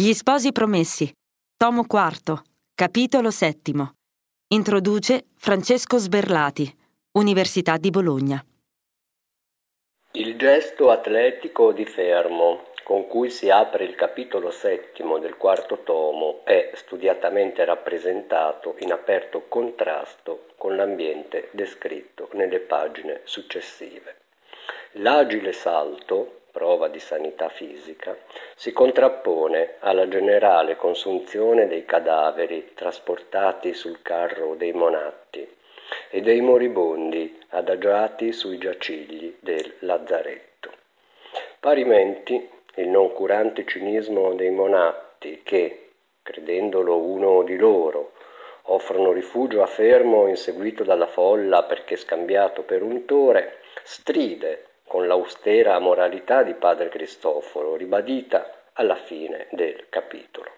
Gli sposi promessi. Tomo IV. Capitolo VII. Introduce Francesco Sberlati, Università di Bologna. Il gesto atletico di Fermo, con cui si apre il capitolo settimo del quarto tomo, è studiatamente rappresentato in aperto contrasto con l'ambiente descritto nelle pagine successive. L'agile salto, prova di sanità fisica, si contrappone alla generale consunzione dei cadaveri trasportati sul carro dei monatti e dei moribondi adagiati sui giacigli del lazzaretto. Parimenti il noncurante cinismo dei monatti che, credendolo uno di loro, offrono rifugio a Fermo inseguito dalla folla perché scambiato per un tore, stride con l'austera moralità di padre Cristoforo, ribadita alla fine del capitolo.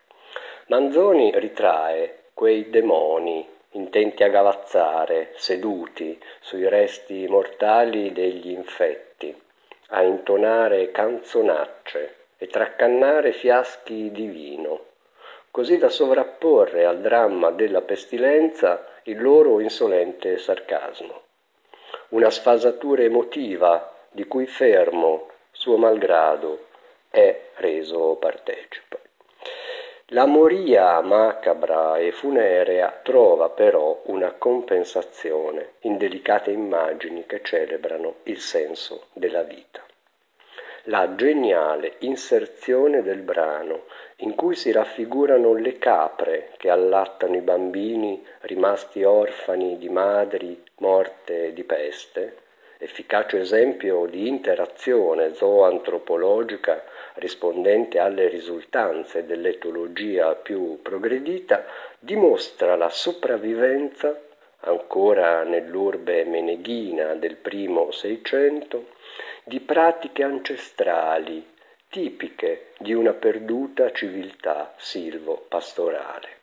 Manzoni ritrae quei demoni intenti a gavazzare, seduti sui resti mortali degli infetti, a intonare canzonacce e traccannare fiaschi di vino, così da sovrapporre al dramma della pestilenza il loro insolente sarcasmo. Una sfasatura emotiva di cui Fermo, suo malgrado, è reso partecipe. La moria macabra e funerea trova però una compensazione in delicate immagini che celebrano il senso della vita. La geniale inserzione del brano in cui si raffigurano le capre che allattano i bambini rimasti orfani di madri morte di peste, efficace esempio di interazione zooantropologica rispondente alle risultanze dell'etologia più progredita, dimostra la sopravvivenza, ancora nell'urbe meneghina del primo Seicento, di pratiche ancestrali tipiche di una perduta civiltà silvo-pastorale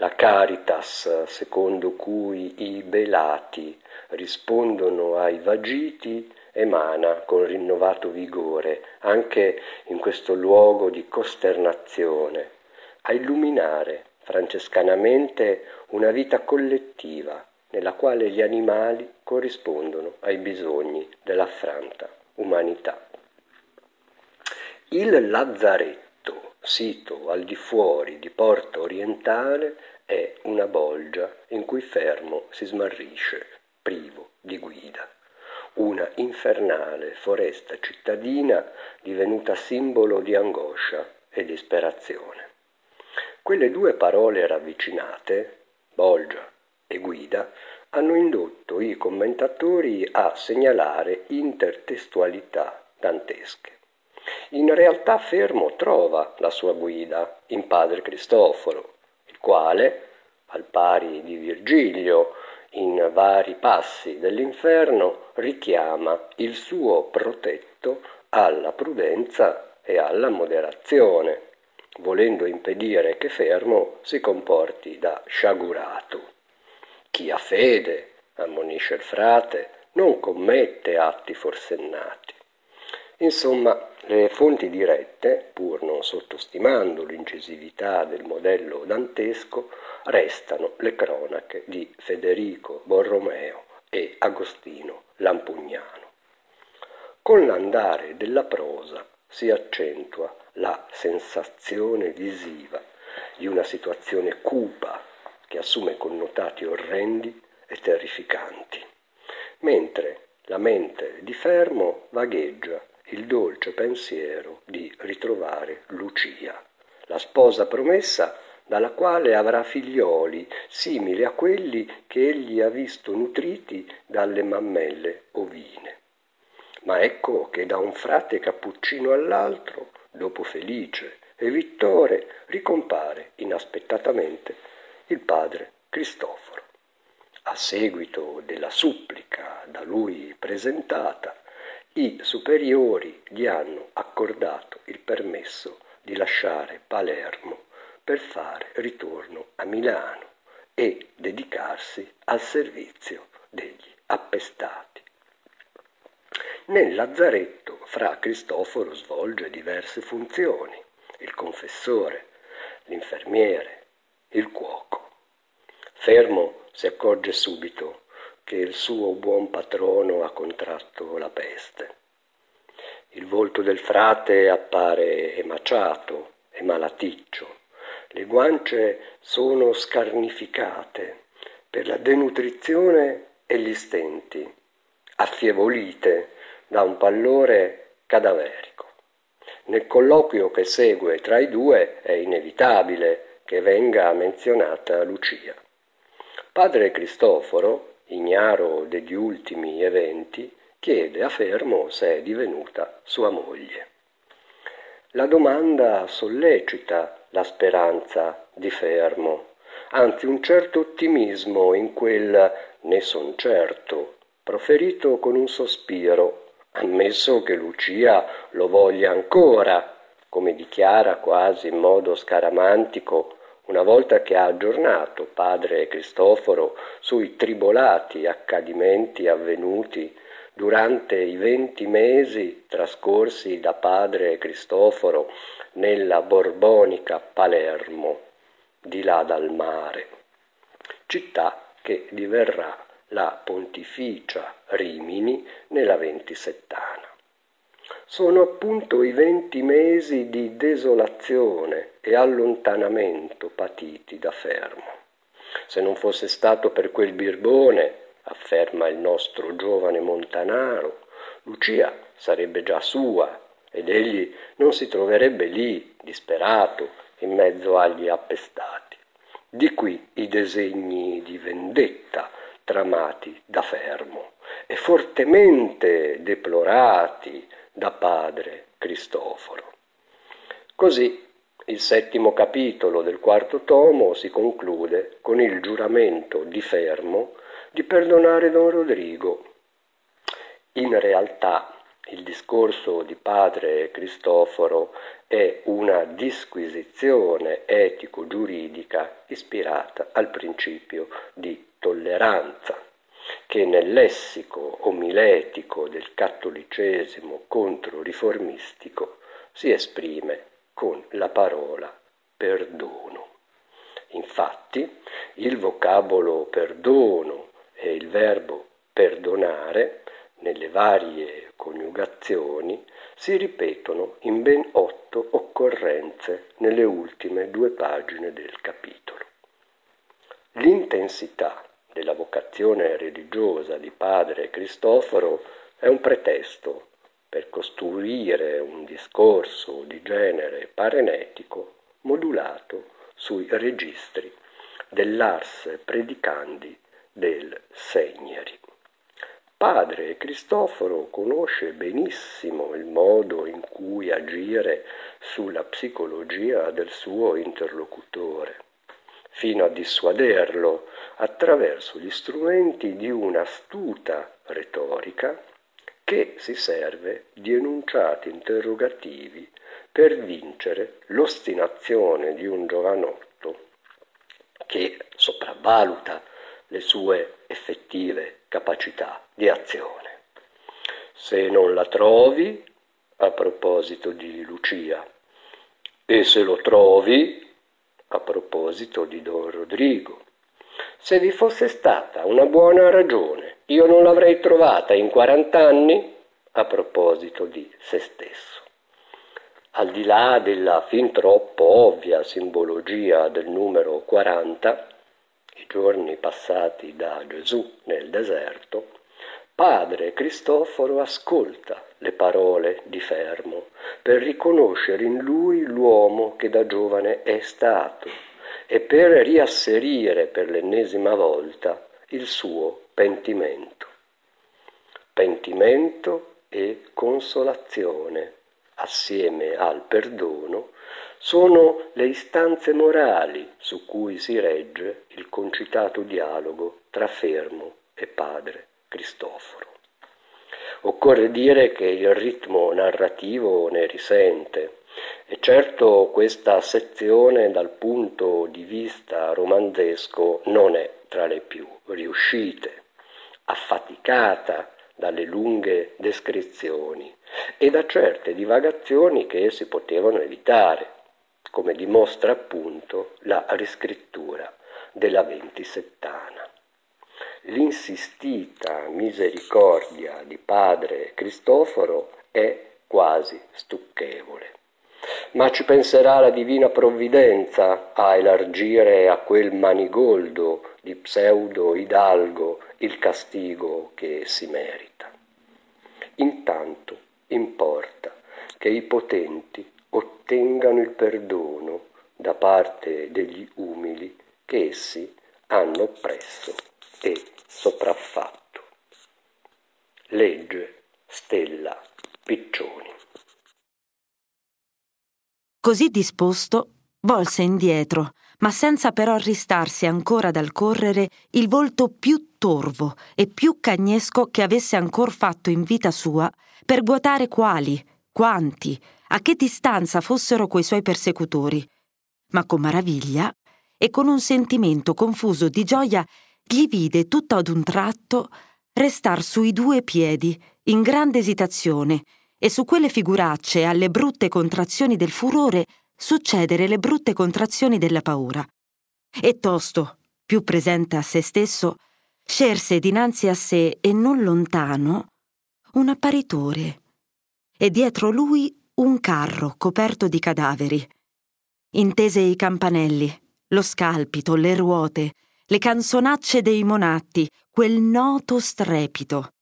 la caritas secondo cui i belati rispondono ai vagiti emana con rinnovato vigore anche in questo luogo di costernazione, a illuminare francescanamente una vita collettiva nella quale gli animali corrispondono ai bisogni dell'affranta umanità. Il lazzaretto sito al di fuori di Porta Orientale, è una bolgia in cui Fermo si smarrisce, privo di guida. Una infernale foresta cittadina divenuta simbolo di angoscia e disperazione. Quelle due parole ravvicinate, bolgia e guida, hanno indotto i commentatori a segnalare intertestualità dantesche. In realtà Fermo trova la sua guida in padre Cristoforo, il quale, al pari di Virgilio, in vari passi dell'inferno, richiama il suo protetto alla prudenza e alla moderazione, volendo impedire che Fermo si comporti da sciagurato. Chi ha fede, ammonisce il frate, non commette atti forsennati. Insomma, le fonti dirette, pur non sottostimando l'incisività del modello dantesco, restano le cronache di Federico Borromeo e Agostino Lampugnano. Con l'andare della prosa si accentua la sensazione visiva di una situazione cupa che assume connotati orrendi e terrificanti, mentre la mente di Fermo vagheggia il dolce pensiero di ritrovare Lucia, la sposa promessa dalla quale avrà figlioli simili a quelli che egli ha visto nutriti dalle mammelle ovine. Ma ecco che da un frate cappuccino all'altro, dopo Felice e Vittore, ricompare inaspettatamente il padre Cristoforo. A seguito della supplica da lui presentata, i superiori gli hanno accordato il permesso di lasciare Palermo per fare ritorno a Milano e dedicarsi al servizio degli appestati. Nel lazzaretto fra Cristoforo svolge diverse funzioni. il confessore, l'infermiere, il cuoco. Fermo si accorge subito che il suo buon patrono ha contratto la peste. Il volto del frate appare emaciato e malaticcio, le guance sono scarnificate per la denutrizione e gli stenti, affievolite da un pallore cadaverico. Nel colloquio che segue tra i due è inevitabile che venga menzionata Lucia. Padre Cristoforo, ignaro degli ultimi eventi, chiede a Fermo se è divenuta sua moglie. La domanda sollecita la speranza di Fermo, anzi un certo ottimismo in quel ne son certo, proferito con un sospiro, ammesso che Lucia lo voglia ancora, come dichiara quasi in modo scaramantico una volta che ha aggiornato padre Cristoforo sui tribolati accadimenti avvenuti durante i venti mesi trascorsi da padre Cristoforo nella borbonica Palermo, di là dal mare, città che diverrà la pontificia Rimini nella ventisettana. Sono appunto i venti mesi di desolazione e allontanamento patiti da Fermo. Se non fosse stato per quel birbone, afferma il nostro giovane Montanaro, Lucia sarebbe già sua ed egli non si troverebbe lì, disperato, in mezzo agli appestati. Di qui i disegni di vendetta tramati da Fermo e fortemente deplorati da padre Cristoforo. Così il settimo capitolo del quarto tomo si conclude con il giuramento di Fermo di perdonare Don Rodrigo. In realtà il discorso di padre Cristoforo è una disquisizione etico-giuridica ispirata al principio di tolleranza che nel lessico omiletico del cattolicesimo controriformistico si esprime con la parola perdono. Infatti il vocabolo perdono e il verbo perdonare nelle varie coniugazioni si ripetono in ben otto occorrenze nelle ultime due pagine del capitolo. L'intensità della vocazione religiosa di padre Cristoforo è un pretesto per costruire un discorso di genere parenetico modulato sui registri dell'ars predicandi del Segneri. Padre Cristoforo conosce benissimo il modo in cui agire sulla psicologia del suo interlocutore, fino a dissuaderlo attraverso gli strumenti di un'astuta retorica che si serve di enunciati interrogativi per vincere l'ostinazione di un giovanotto che sopravvaluta le sue effettive capacità di azione. Se non la trovi, a proposito di Lucia, e se lo trovi, a proposito di Don Rodrigo, se vi fosse stata una buona ragione, io non l'avrei trovata in 40 anni a proposito di se stesso. Al di là della fin troppo ovvia simbologia del numero 40, i giorni passati da Gesù nel deserto, padre Cristoforo ascolta le parole di Fermo per riconoscere in lui l'uomo che da giovane è stato e per riasserire per l'ennesima volta il suo pentimento. Pentimento e consolazione, assieme al perdono, sono le istanze morali su cui si regge il concitato dialogo tra Fermo e padre Cristoforo. Occorre dire che il ritmo narrativo ne risente, e certo questa sezione dal punto di vista romanzesco non è tra le più riuscite, affaticata dalle lunghe descrizioni e da certe divagazioni che si potevano evitare, come dimostra appunto la riscrittura della ventisettana. L'insistita misericordia di padre Cristoforo è quasi stucchevole. Ma ci penserà la divina provvidenza a elargire a quel manigoldo di pseudo hidalgo il castigo che si merita. Intanto importa che i potenti ottengano il perdono da parte degli umili che essi hanno oppresso e sopraffatto. Legge Stella Piccioni. Così disposto, volse indietro, ma senza però ristarsi ancora dal correre il volto più torvo e più cagnesco che avesse ancor fatto in vita sua per guatare quali, quanti, a che distanza fossero quei suoi persecutori. Ma con maraviglia e con un sentimento confuso di gioia gli vide tutto ad un tratto restar sui due piedi, in grande esitazione, e su quelle figuracce alle brutte contrazioni del furore succedere le brutte contrazioni della paura. E tosto, più presente a se stesso, scerse dinanzi a sé e non lontano un apparitore, e dietro lui un carro coperto di cadaveri. Intese i campanelli, lo scalpito, le ruote, le canzonacce dei monatti, quel noto strepito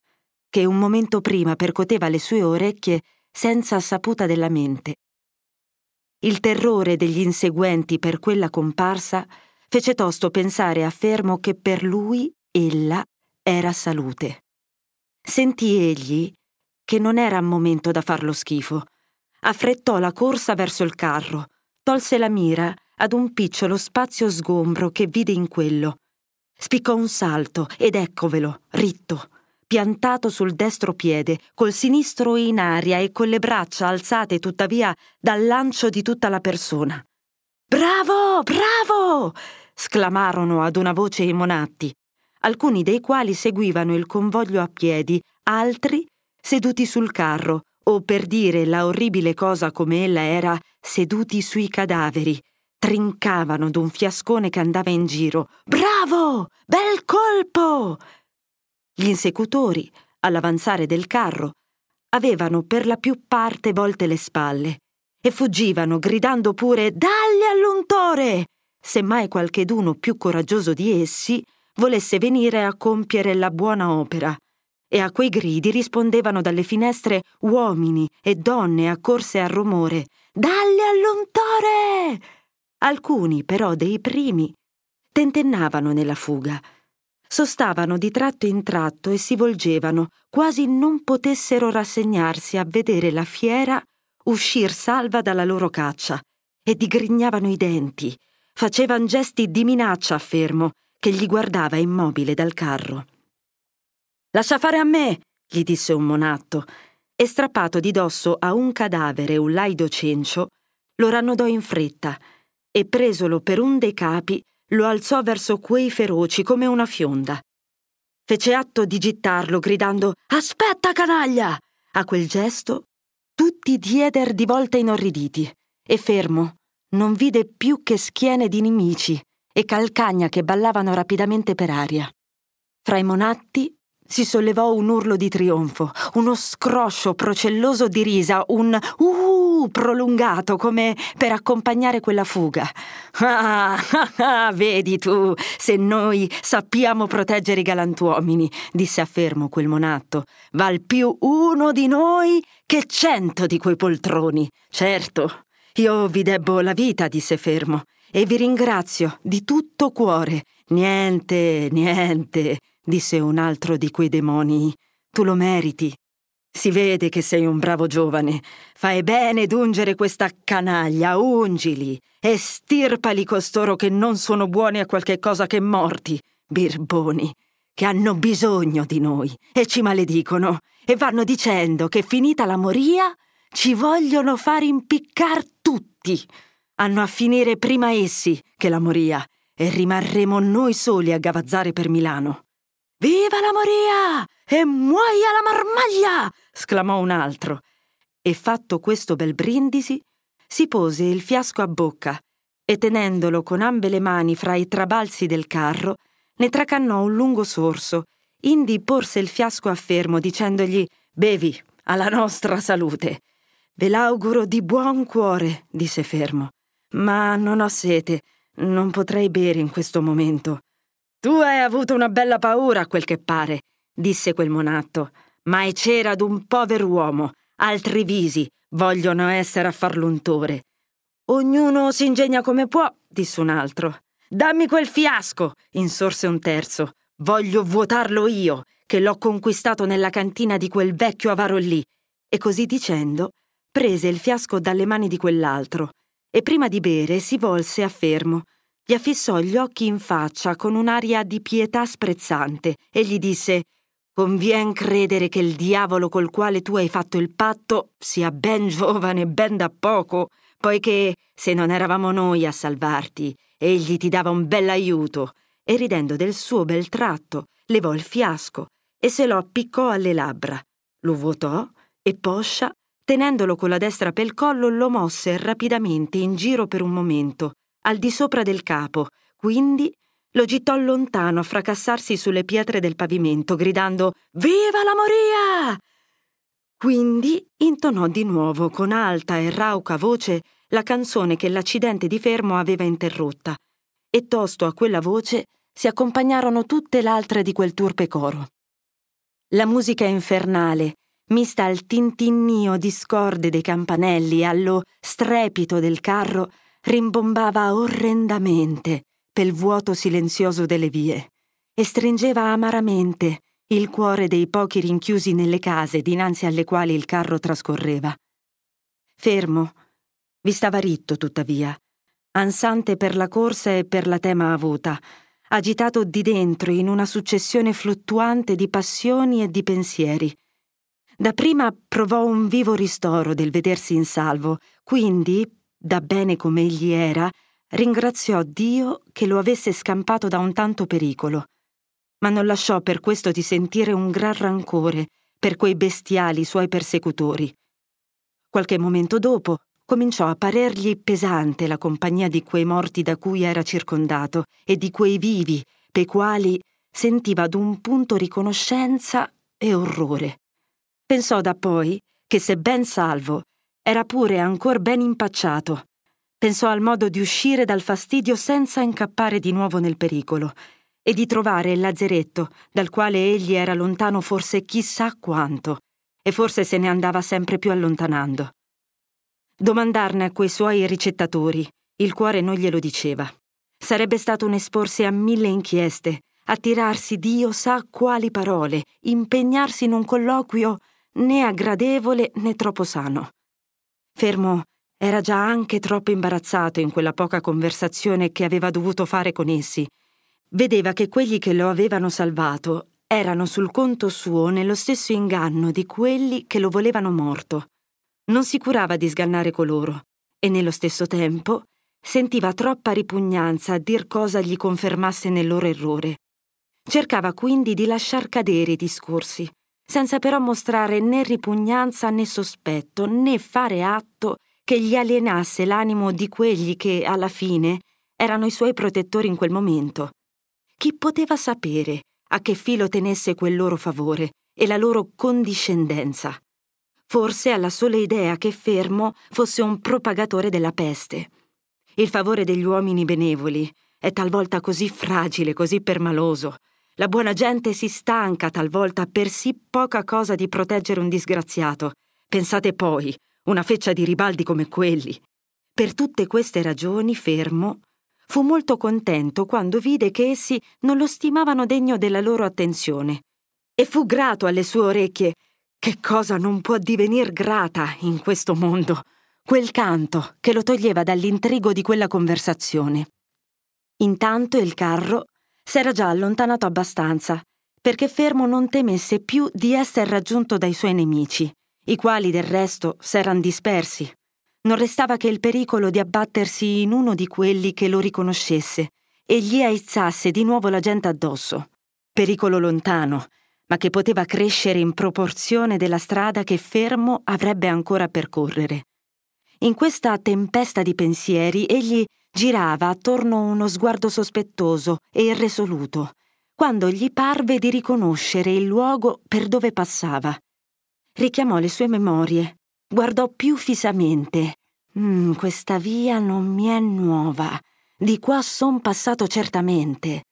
che un momento prima percoteva le sue orecchie senza saputa della mente. Il terrore degli inseguenti per quella comparsa fece tosto pensare a Fermo che per lui ella era salute. Sentì egli che non era momento da farlo schifo. Affrettò la corsa verso il carro, tolse la mira ad un piccolo spazio sgombro che vide in quello. Spiccò un salto ed eccovelo, ritto, piantato sul destro piede, col sinistro in aria e con le braccia alzate tuttavia dal lancio di tutta la persona. Bravo, bravo! sclamarono ad una voce i monatti, alcuni dei quali seguivano il convoglio a piedi, altri seduti sul carro, o per dire la orribile cosa come ella era, seduti sui cadaveri. Trincavano d'un fiascone che andava in giro. Bravo! Bel colpo! Gli insecutori, all'avanzare del carro, avevano per la più parte volte le spalle e fuggivano gridando pure Dalle all'untore! se mai qualcheduno più coraggioso di essi volesse venire a compiere la buona opera. E a quei gridi rispondevano dalle finestre uomini e donne accorse al rumore Dalle all'untore! Alcuni, però, dei primi tentennavano nella fuga sostavano di tratto in tratto e si volgevano, quasi non potessero rassegnarsi a vedere la fiera uscir salva dalla loro caccia, e digrignavano i denti, facevan gesti di minaccia a Fermo, che gli guardava immobile dal carro. Lascia fare a me, gli disse un monatto, e strappato di dosso a un cadavere un laido cencio, lo rannodò in fretta, e presolo per un dei capi, lo alzò verso quei feroci come una fionda. Fece atto di gittarlo, gridando Aspetta, canaglia! A quel gesto tutti dieder di volta inorriditi, e fermo non vide più che schiene di nemici e calcagna che ballavano rapidamente per aria. Fra i monatti si sollevò un urlo di trionfo, uno scroscio procelloso di risa, un uh prolungato come per accompagnare quella fuga. Ah, ah, ah, vedi tu, se noi sappiamo proteggere i galantuomini, disse a fermo quel monatto, val più uno di noi che cento di quei poltroni. Certo, io vi debbo la vita, disse fermo, e vi ringrazio di tutto cuore. Niente, niente disse un altro di quei demoni. Tu lo meriti. Si vede che sei un bravo giovane. Fai bene d'ungere questa canaglia, ungili, e stirpali costoro che non sono buoni a qualche cosa che morti, birboni, che hanno bisogno di noi e ci maledicono e vanno dicendo che finita la moria ci vogliono far impiccar tutti. Hanno a finire prima essi che la moria e rimarremo noi soli a gavazzare per Milano. Viva la Moria! E muoia la marmaglia! sclamò un altro. E fatto questo bel brindisi, si pose il fiasco a bocca e tenendolo con ambe le mani fra i trabalzi del carro, ne tracannò un lungo sorso, indi porse il fiasco a Fermo dicendogli Bevi, alla nostra salute. Ve l'auguro di buon cuore, disse Fermo. Ma non ho sete, non potrei bere in questo momento. Tu hai avuto una bella paura, a quel che pare, disse quel monatto. Ma è cera d'un pover'uomo, altri visi vogliono essere a far l'untore. Ognuno si ingegna come può, disse un altro. Dammi quel fiasco, insorse un terzo. Voglio vuotarlo io, che l'ho conquistato nella cantina di quel vecchio avaro lì. E così dicendo, prese il fiasco dalle mani di quell'altro e prima di bere si volse a fermo. Gli affissò gli occhi in faccia con un'aria di pietà sprezzante e gli disse Convien credere che il diavolo col quale tu hai fatto il patto sia ben giovane ben da poco, poiché se non eravamo noi a salvarti, egli ti dava un bell'aiuto. E ridendo del suo bel tratto, levò il fiasco e se lo appiccò alle labbra. Lo vuotò e poscia Tenendolo con la destra pel collo, lo mosse rapidamente in giro per un momento, al di sopra del capo, quindi lo gittò lontano a fracassarsi sulle pietre del pavimento, gridando Viva la moria! Quindi intonò di nuovo con alta e rauca voce la canzone che l'accidente di fermo aveva interrotta, e tosto a quella voce si accompagnarono tutte l'altre di quel turpe coro. La musica infernale, mista al tintinnio discorde dei campanelli e allo strepito del carro, rimbombava orrendamente pel vuoto silenzioso delle vie e stringeva amaramente il cuore dei pochi rinchiusi nelle case dinanzi alle quali il carro trascorreva. Fermo, vi stava ritto tuttavia, ansante per la corsa e per la tema avuta, agitato di dentro in una successione fluttuante di passioni e di pensieri, Dapprima provò un vivo ristoro del vedersi in salvo, quindi, da bene come egli era, ringraziò Dio che lo avesse scampato da un tanto pericolo. Ma non lasciò per questo di sentire un gran rancore per quei bestiali suoi persecutori. Qualche momento dopo cominciò a parergli pesante la compagnia di quei morti da cui era circondato e di quei vivi, pei quali sentiva ad un punto riconoscenza e orrore. Pensò da poi che se ben salvo, era pure ancor ben impacciato. Pensò al modo di uscire dal fastidio senza incappare di nuovo nel pericolo e di trovare il lazzeretto dal quale egli era lontano forse chissà quanto, e forse se ne andava sempre più allontanando. Domandarne a quei suoi ricettatori, il cuore non glielo diceva. Sarebbe stato un esporsi a mille inchieste, attirarsi Dio sa quali parole, impegnarsi in un colloquio né aggradevole né troppo sano. Fermo era già anche troppo imbarazzato in quella poca conversazione che aveva dovuto fare con essi. Vedeva che quelli che lo avevano salvato erano sul conto suo nello stesso inganno di quelli che lo volevano morto. Non si curava di sgannare coloro e nello stesso tempo sentiva troppa ripugnanza a dir cosa gli confermasse nel loro errore. Cercava quindi di lasciar cadere i discorsi, senza però mostrare né ripugnanza né sospetto, né fare atto che gli alienasse l'animo di quelli che, alla fine, erano i suoi protettori in quel momento. Chi poteva sapere a che filo tenesse quel loro favore e la loro condiscendenza? Forse alla sola idea che Fermo fosse un propagatore della peste. Il favore degli uomini benevoli è talvolta così fragile, così permaloso, la buona gente si stanca talvolta per sì poca cosa di proteggere un disgraziato. Pensate poi, una feccia di ribaldi come quelli. Per tutte queste ragioni, fermo, fu molto contento quando vide che essi non lo stimavano degno della loro attenzione. E fu grato alle sue orecchie. Che cosa non può divenir grata in questo mondo? Quel canto che lo toglieva dall'intrigo di quella conversazione. Intanto il carro s'era già allontanato abbastanza perché Fermo non temesse più di essere raggiunto dai suoi nemici, i quali del resto s'eran dispersi. Non restava che il pericolo di abbattersi in uno di quelli che lo riconoscesse e gli aizzasse di nuovo la gente addosso. Pericolo lontano, ma che poteva crescere in proporzione della strada che Fermo avrebbe ancora a percorrere. In questa tempesta di pensieri egli girava attorno uno sguardo sospettoso e irresoluto, quando gli parve di riconoscere il luogo per dove passava. Richiamò le sue memorie, guardò più fisamente. Mm, questa via non mi è nuova. Di qua son passato certamente.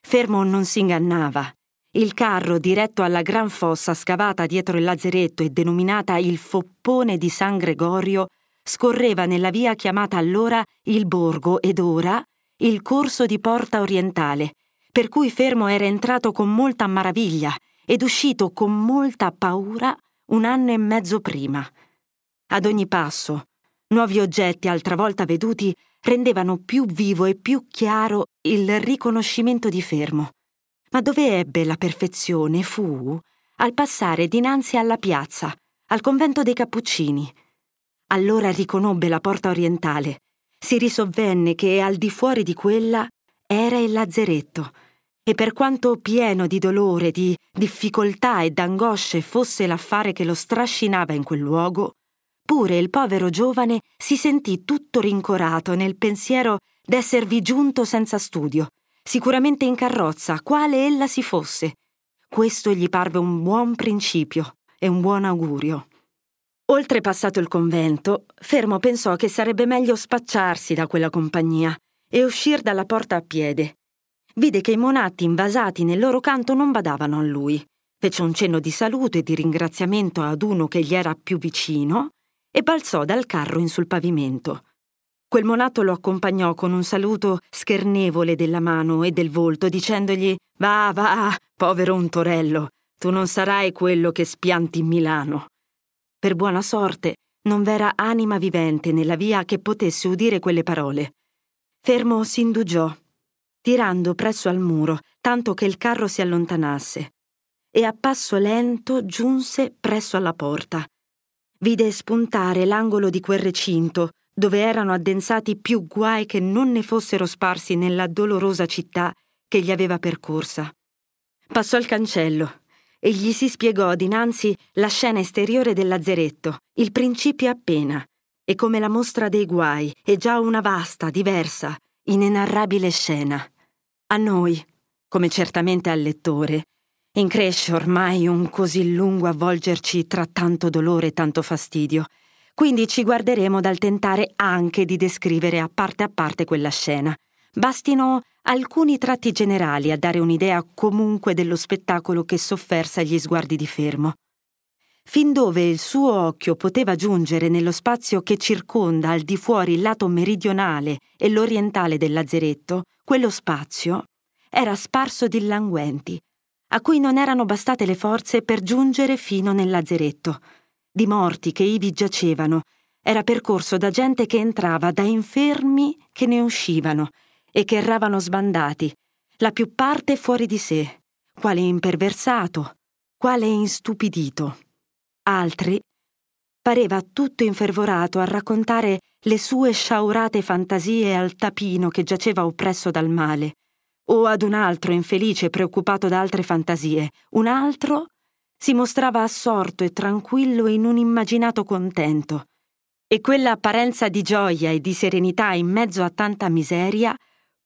Fermo non si ingannava. Il carro, diretto alla gran fossa scavata dietro il lazzeretto e denominata il Foppone di San Gregorio, scorreva nella via chiamata allora il Borgo ed ora il corso di Porta Orientale, per cui Fermo era entrato con molta maraviglia ed uscito con molta paura un anno e mezzo prima. Ad ogni passo, nuovi oggetti altra volta veduti rendevano più vivo e più chiaro il riconoscimento di Fermo. Ma dove ebbe la perfezione fu al passare dinanzi alla piazza, al convento dei Cappuccini. Allora riconobbe la porta orientale. Si risovvenne che al di fuori di quella era il lazzeretto, e per quanto pieno di dolore, di difficoltà e d'angosce fosse l'affare che lo strascinava in quel luogo, pure il povero giovane si sentì tutto rincorato nel pensiero d'esservi giunto senza studio, sicuramente in carrozza, quale ella si fosse. Questo gli parve un buon principio e un buon augurio. Oltrepassato il convento, Fermo pensò che sarebbe meglio spacciarsi da quella compagnia e uscir dalla porta a piede. Vide che i monatti invasati nel loro canto non badavano a lui. Fece un cenno di saluto e di ringraziamento ad uno che gli era più vicino e balzò dal carro in sul pavimento. Quel monato lo accompagnò con un saluto schernevole della mano e del volto, dicendogli Va, va, povero untorello, tu non sarai quello che spianti in Milano. Per buona sorte non v'era anima vivente nella via che potesse udire quelle parole. Fermo s'indugiò, tirando presso al muro, tanto che il carro si allontanasse, e a passo lento giunse presso alla porta. Vide spuntare l'angolo di quel recinto, dove erano addensati più guai che non ne fossero sparsi nella dolorosa città che gli aveva percorsa. Passò al cancello e gli si spiegò dinanzi la scena esteriore del lazzeretto, il principio appena, e come la mostra dei guai, e già una vasta, diversa, inenarrabile scena. A noi, come certamente al lettore, incresce ormai un così lungo avvolgerci tra tanto dolore e tanto fastidio, quindi ci guarderemo dal tentare anche di descrivere a parte a parte quella scena. Bastino alcuni tratti generali a dare un'idea comunque dello spettacolo che soffersa gli sguardi di Fermo. Fin dove il suo occhio poteva giungere nello spazio che circonda al di fuori il lato meridionale e l'orientale del lazzeretto, quello spazio era sparso di languenti, a cui non erano bastate le forze per giungere fino nel lazzeretto di morti che ivi giacevano, era percorso da gente che entrava, da infermi che ne uscivano e che erravano sbandati, la più parte fuori di sé, quale imperversato, quale instupidito. Altri pareva tutto infervorato a raccontare le sue sciaurate fantasie al tapino che giaceva oppresso dal male, o ad un altro infelice preoccupato da altre fantasie, un altro si mostrava assorto e tranquillo in un immaginato contento, e quella apparenza di gioia e di serenità in mezzo a tanta miseria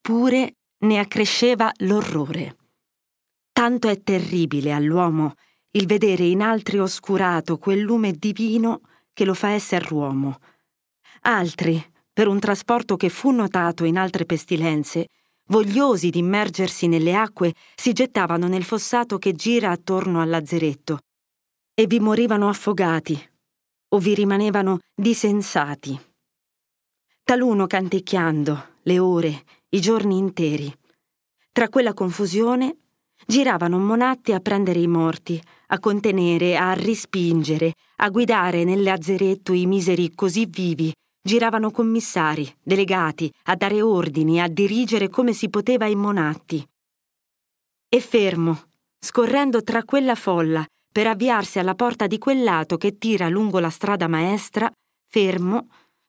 pure ne accresceva l'orrore. Tanto è terribile all'uomo il vedere in altri oscurato quel lume divino che lo fa essere uomo. Altri, per un trasporto che fu notato in altre pestilenze, vogliosi di immergersi nelle acque, si gettavano nel fossato che gira attorno al lazzeretto e vi morivano affogati o vi rimanevano disensati. Taluno canticchiando le ore, i giorni interi. Tra quella confusione giravano monatti a prendere i morti, a contenere, a rispingere, a guidare nel lazzeretto i miseri così vivi giravano commissari, delegati, a dare ordini, a dirigere come si poteva i monatti. E fermo, scorrendo tra quella folla per avviarsi alla porta di quel lato che tira lungo la strada maestra, fermo,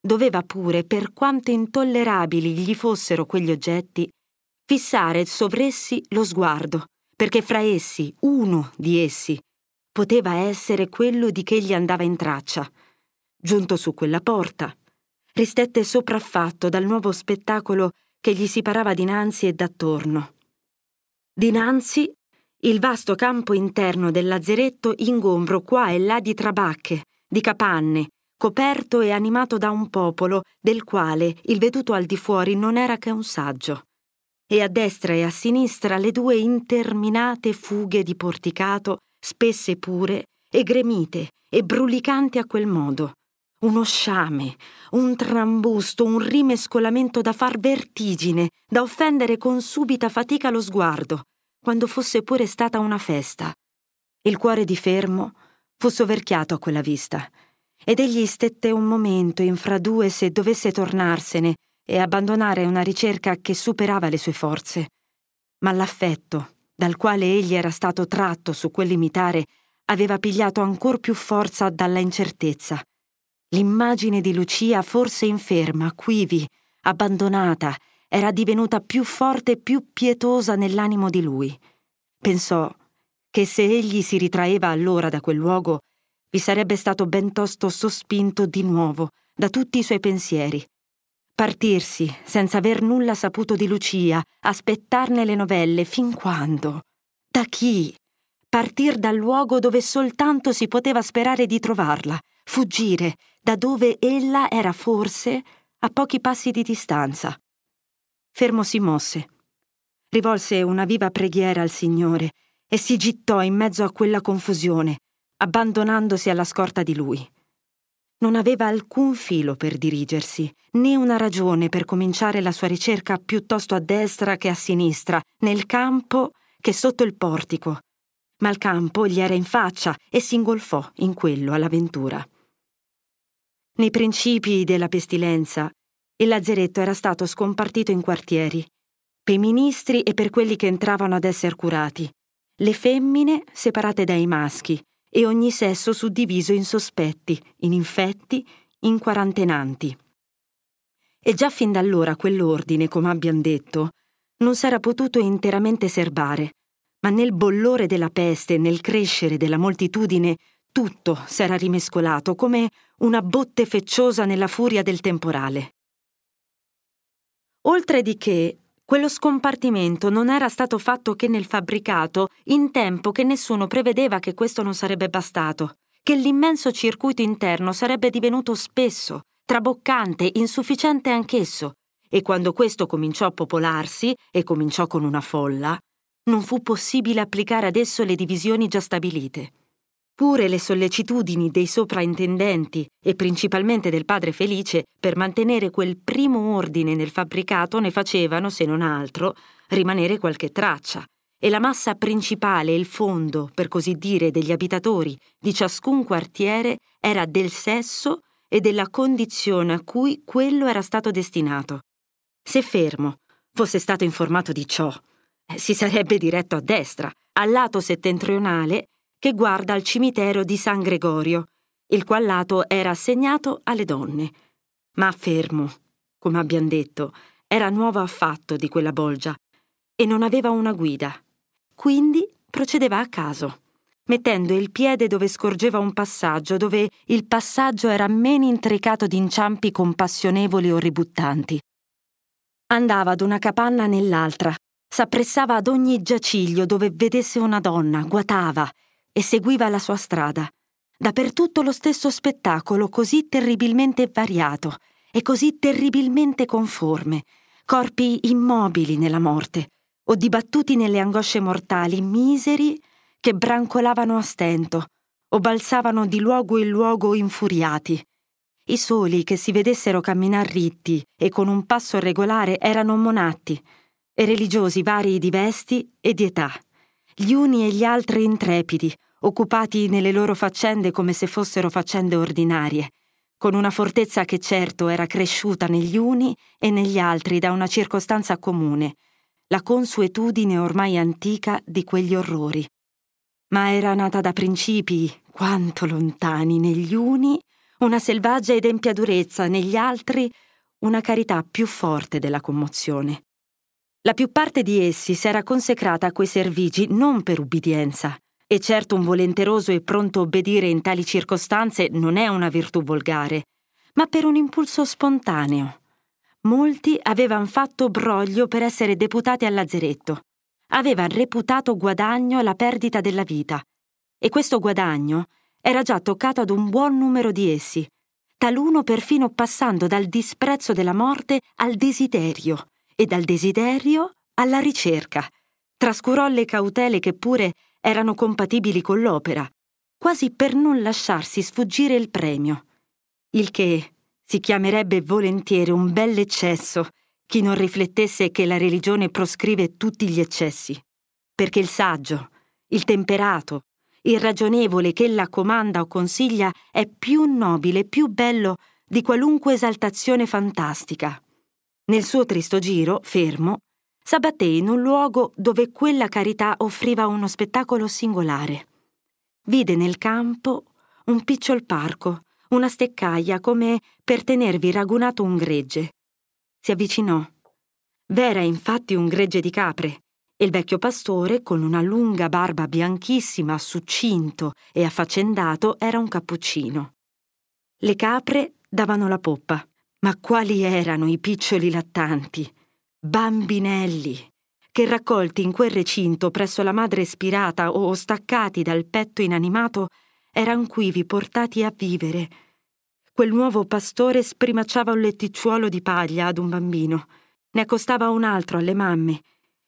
doveva pure, per quanto intollerabili gli fossero quegli oggetti, fissare sovressi lo sguardo, perché fra essi, uno di essi, poteva essere quello di che gli andava in traccia. Giunto su quella porta, ristette sopraffatto dal nuovo spettacolo che gli si parava dinanzi e d'attorno. Dinanzi il vasto campo interno del lazzeretto ingombro qua e là di trabacche, di capanne, coperto e animato da un popolo del quale il veduto al di fuori non era che un saggio. E a destra e a sinistra le due interminate fughe di porticato, spesse pure, e gremite e brulicanti a quel modo. Uno sciame, un trambusto, un rimescolamento da far vertigine, da offendere con subita fatica lo sguardo, quando fosse pure stata una festa. Il cuore di Fermo fu soverchiato a quella vista, ed egli stette un momento in fra due se dovesse tornarsene e abbandonare una ricerca che superava le sue forze. Ma l'affetto, dal quale egli era stato tratto su quell'imitare, aveva pigliato ancor più forza dalla incertezza. L'immagine di Lucia, forse inferma, quivi, abbandonata, era divenuta più forte e più pietosa nell'animo di lui. Pensò che se egli si ritraeva allora da quel luogo, vi sarebbe stato ben tosto sospinto di nuovo da tutti i suoi pensieri. Partirsi senza aver nulla saputo di Lucia, aspettarne le novelle, fin quando? Da chi? Partir dal luogo dove soltanto si poteva sperare di trovarla, fuggire da dove ella era forse a pochi passi di distanza. Fermo si mosse. Rivolse una viva preghiera al Signore e si gittò in mezzo a quella confusione, abbandonandosi alla scorta di lui. Non aveva alcun filo per dirigersi, né una ragione per cominciare la sua ricerca piuttosto a destra che a sinistra, nel campo che sotto il portico. Ma il campo gli era in faccia e si ingolfò in quello all'avventura. Nei principi della pestilenza, il lazzeretto era stato scompartito in quartieri, per i ministri e per quelli che entravano ad essere curati, le femmine separate dai maschi e ogni sesso suddiviso in sospetti, in infetti, in quarantenanti. E già fin da allora quell'ordine, come abbiamo detto, non s'era potuto interamente serbare, ma nel bollore della peste, nel crescere della moltitudine, tutto s'era rimescolato come una botte fecciosa nella furia del temporale. Oltre di che, quello scompartimento non era stato fatto che nel fabbricato in tempo che nessuno prevedeva che questo non sarebbe bastato, che l'immenso circuito interno sarebbe divenuto spesso, traboccante, insufficiente anch'esso, e quando questo cominciò a popolarsi, e cominciò con una folla, non fu possibile applicare ad esso le divisioni già stabilite. Pure le sollecitudini dei sopraintendenti e principalmente del padre Felice per mantenere quel primo ordine nel fabbricato ne facevano, se non altro, rimanere qualche traccia, e la massa principale, il fondo, per così dire, degli abitatori di ciascun quartiere era del sesso e della condizione a cui quello era stato destinato. Se Fermo fosse stato informato di ciò, eh, si sarebbe diretto a destra, al lato settentrionale che guarda al cimitero di San Gregorio, il qual lato era assegnato alle donne. Ma fermo, come abbiamo detto, era nuovo affatto di quella bolgia e non aveva una guida. Quindi procedeva a caso, mettendo il piede dove scorgeva un passaggio, dove il passaggio era meno intricato di inciampi compassionevoli o ributtanti. Andava ad una capanna nell'altra, s'appressava ad ogni giaciglio dove vedesse una donna, guatava e seguiva la sua strada. Dappertutto lo stesso spettacolo così terribilmente variato e così terribilmente conforme, corpi immobili nella morte o dibattuti nelle angosce mortali, miseri che brancolavano a stento o balzavano di luogo in luogo infuriati. I soli che si vedessero camminar ritti e con un passo regolare erano monatti e religiosi vari di vesti e di età, gli uni e gli altri intrepidi, occupati nelle loro faccende come se fossero faccende ordinarie, con una fortezza che certo era cresciuta negli uni e negli altri da una circostanza comune, la consuetudine ormai antica di quegli orrori. Ma era nata da principi, quanto lontani negli uni, una selvaggia ed empia durezza, negli altri una carità più forte della commozione. La più parte di essi s'era consecrata a quei servigi non per ubbidienza, e certo un volenteroso e pronto obbedire in tali circostanze non è una virtù volgare, ma per un impulso spontaneo. Molti avevano fatto broglio per essere deputati al lazzeretto. Avevano reputato guadagno la perdita della vita. E questo guadagno era già toccato ad un buon numero di essi, taluno perfino passando dal disprezzo della morte al desiderio e dal desiderio alla ricerca. Trascurò le cautele che pure erano compatibili con l'opera, quasi per non lasciarsi sfuggire il premio. Il che si chiamerebbe volentieri un bell'eccesso chi non riflettesse che la religione proscrive tutti gli eccessi, perché il saggio, il temperato, il ragionevole che ella comanda o consiglia è più nobile, più bello di qualunque esaltazione fantastica. Nel suo tristo giro, fermo, s'abbatté in un luogo dove quella carità offriva uno spettacolo singolare. Vide nel campo un picciol parco, una steccaia come per tenervi ragunato un gregge. Si avvicinò. V'era infatti un gregge di capre, e il vecchio pastore, con una lunga barba bianchissima, succinto e affaccendato, era un cappuccino. Le capre davano la poppa, ma quali erano i piccioli lattanti? Bambinelli, che raccolti in quel recinto presso la madre spirata o staccati dal petto inanimato, eran quivi portati a vivere. Quel nuovo pastore sprimacciava un letticciuolo di paglia ad un bambino, ne accostava un altro alle mamme,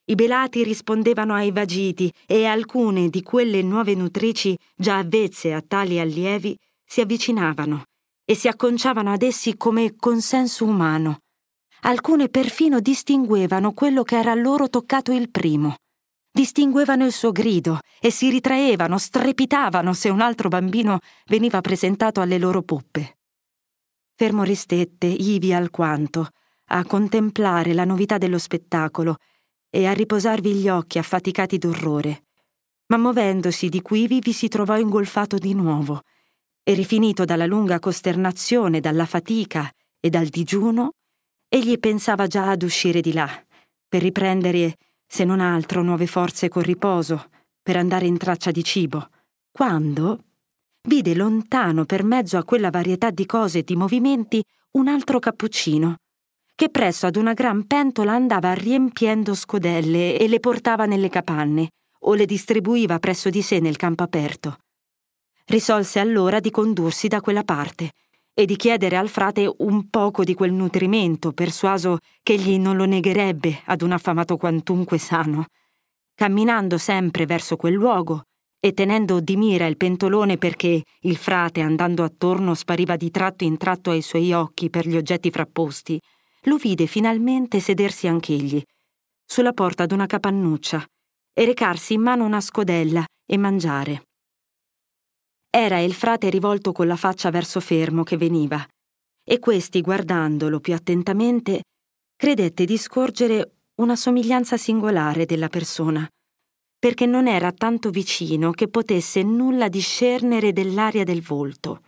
i belati rispondevano ai vagiti e alcune di quelle nuove nutrici, già avvezze a tali allievi, si avvicinavano e si acconciavano ad essi come consenso umano. Alcune perfino distinguevano quello che era loro toccato il primo. Distinguevano il suo grido e si ritraevano, strepitavano se un altro bambino veniva presentato alle loro poppe. Fermo ristette, ivi alquanto, a contemplare la novità dello spettacolo e a riposarvi gli occhi affaticati d'orrore. Ma muovendosi di quivi vi si trovò ingolfato di nuovo, e rifinito dalla lunga costernazione, dalla fatica e dal digiuno, egli pensava già ad uscire di là, per riprendere, se non altro, nuove forze col riposo, per andare in traccia di cibo, quando vide lontano per mezzo a quella varietà di cose e di movimenti un altro cappuccino, che presso ad una gran pentola andava riempiendo scodelle e le portava nelle capanne o le distribuiva presso di sé nel campo aperto. Risolse allora di condursi da quella parte e di chiedere al frate un poco di quel nutrimento, persuaso che egli non lo negherebbe ad un affamato quantunque sano. Camminando sempre verso quel luogo e tenendo di mira il pentolone perché il frate andando attorno spariva di tratto in tratto ai suoi occhi per gli oggetti frapposti, lo vide finalmente sedersi anch'egli, sulla porta d'una capannuccia, e recarsi in mano una scodella e mangiare. Era il frate rivolto con la faccia verso Fermo che veniva, e questi, guardandolo più attentamente, credette di scorgere una somiglianza singolare della persona, perché non era tanto vicino che potesse nulla discernere dell'aria del volto.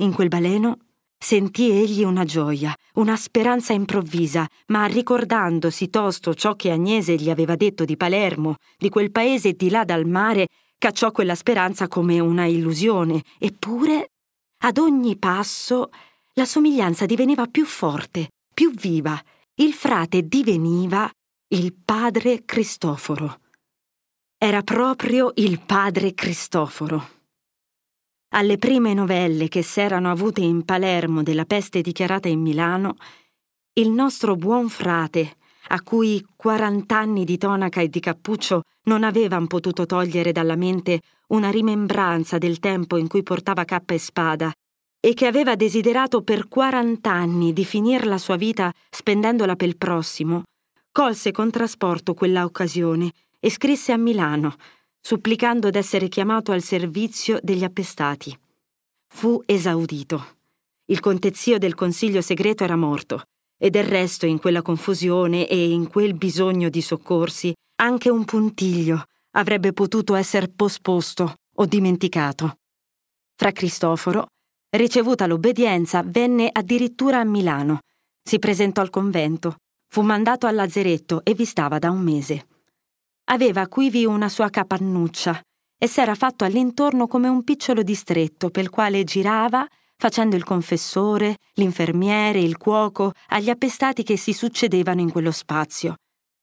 In quel baleno Sentì egli una gioia, una speranza improvvisa, ma ricordandosi tosto ciò che Agnese gli aveva detto di Palermo, di quel paese di là dal mare, cacciò quella speranza come una illusione, eppure, ad ogni passo, la somiglianza diveniva più forte, più viva. Il frate diveniva il padre Cristoforo. Era proprio il padre Cristoforo. Alle prime novelle che s'erano avute in Palermo della peste dichiarata in Milano, il nostro buon frate, a cui quarant'anni di tonaca e di cappuccio non avevan potuto togliere dalla mente una rimembranza del tempo in cui portava cappa e spada, e che aveva desiderato per quarant'anni di finir la sua vita spendendola pel prossimo, colse con trasporto quella occasione e scrisse a Milano, supplicando d'essere chiamato al servizio degli appestati. Fu esaudito. Il contezio del consiglio segreto era morto, e del resto in quella confusione e in quel bisogno di soccorsi anche un puntiglio avrebbe potuto essere posposto o dimenticato. Fra Cristoforo, ricevuta l'obbedienza, venne addirittura a Milano, si presentò al convento, fu mandato al lazzeretto e vi stava da un mese. Aveva quivi una sua capannuccia e s'era fatto all'intorno come un picciolo distretto pel quale girava, facendo il confessore, l'infermiere, il cuoco agli appestati che si succedevano in quello spazio.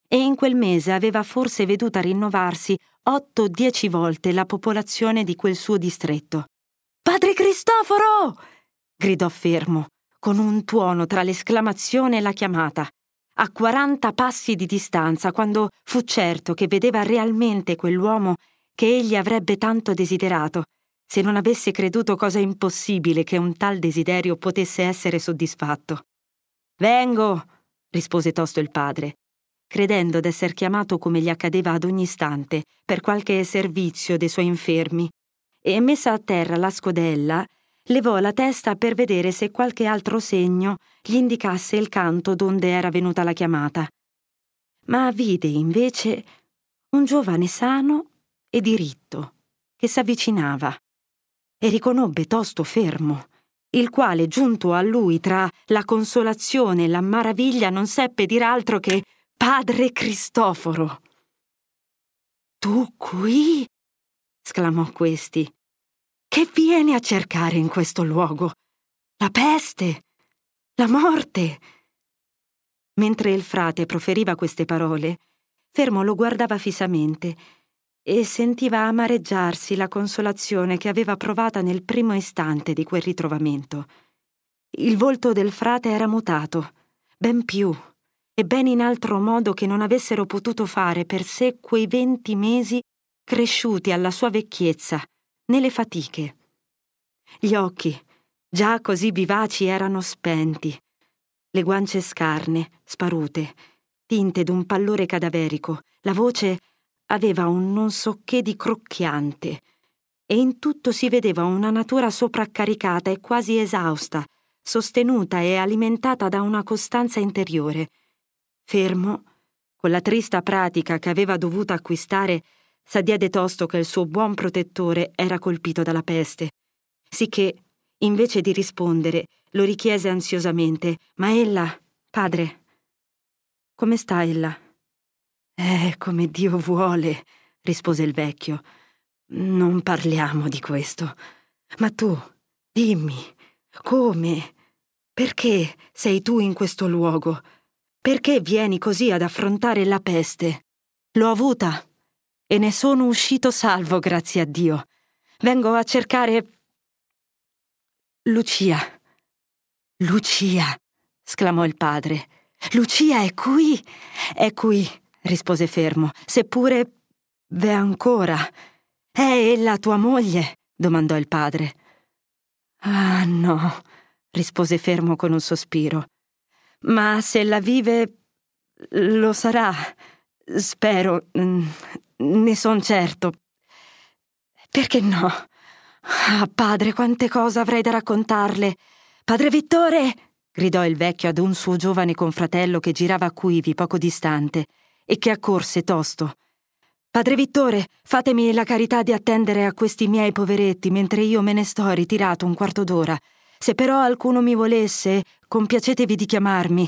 E in quel mese aveva forse veduta rinnovarsi otto o dieci volte la popolazione di quel suo distretto. Padre Cristoforo! gridò fermo, con un tuono tra l'esclamazione e la chiamata, a quaranta passi di distanza, quando fu certo che vedeva realmente quell'uomo che egli avrebbe tanto desiderato, se non avesse creduto cosa impossibile che un tal desiderio potesse essere soddisfatto. Vengo, rispose tosto il padre, credendo d'esser chiamato come gli accadeva ad ogni istante per qualche servizio dei suoi infermi, e messa a terra la scodella, levò la testa per vedere se qualche altro segno gli indicasse il canto donde era venuta la chiamata. Ma vide invece un giovane sano e diritto che s'avvicinava e riconobbe tosto fermo, il quale, giunto a lui tra la consolazione e la maraviglia, non seppe dir altro che Padre Cristoforo. Tu qui? sclamò questi. Che vieni a cercare in questo luogo? La peste? La morte? Mentre il frate proferiva queste parole, Fermo lo guardava fisamente e sentiva amareggiarsi la consolazione che aveva provata nel primo istante di quel ritrovamento. Il volto del frate era mutato, ben più, e ben in altro modo che non avessero potuto fare per sé quei venti mesi cresciuti alla sua vecchiezza, nelle fatiche. Gli occhi, già così vivaci, erano spenti, le guance scarne, sparute, tinte d'un pallore cadaverico, la voce aveva un non so che di crocchiante, e in tutto si vedeva una natura sopraccaricata e quasi esausta, sostenuta e alimentata da una costanza interiore. Fermo, con la trista pratica che aveva dovuto acquistare, s'addiede tosto che il suo buon protettore era colpito dalla peste, sicché, invece di rispondere, lo richiese ansiosamente: Ma ella, padre, come sta ella? Eh, come Dio vuole, rispose il vecchio. Non parliamo di questo. Ma tu, dimmi, come? Perché sei tu in questo luogo? Perché vieni così ad affrontare la peste? L'ho avuta e ne sono uscito salvo, grazie a Dio. Vengo a cercare... Lucia. Lucia, sclamò il padre. Lucia è qui. È qui rispose fermo, seppure v'è ancora. È ella tua moglie? domandò il padre. Ah no, rispose fermo con un sospiro. Ma se la vive, lo sarà. Spero, mm, ne son certo. Perché no? Ah, padre, quante cose avrei da raccontarle. Padre Vittore! gridò il vecchio ad un suo giovane confratello che girava a quivi poco distante e che accorse tosto. Padre Vittore, fatemi la carità di attendere a questi miei poveretti mentre io me ne sto ritirato un quarto d'ora. Se però alcuno mi volesse, compiacetevi di chiamarmi.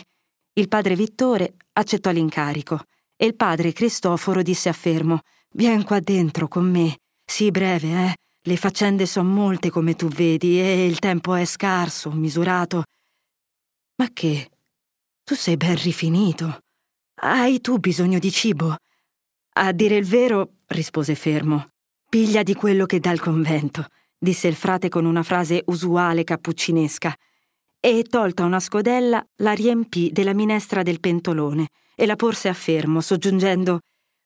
Il padre Vittore accettò l'incarico e il padre Cristoforo disse a Fermo: Vien qua dentro con me. Sii breve, eh? Le faccende son molte come tu vedi e il tempo è scarso, misurato. Ma che? Tu sei ben rifinito. Hai tu bisogno di cibo? A dire il vero, rispose fermo. Piglia di quello che dà il convento, disse il frate con una frase usuale cappuccinesca, e tolta una scodella la riempì della minestra del pentolone e la porse a fermo, soggiungendo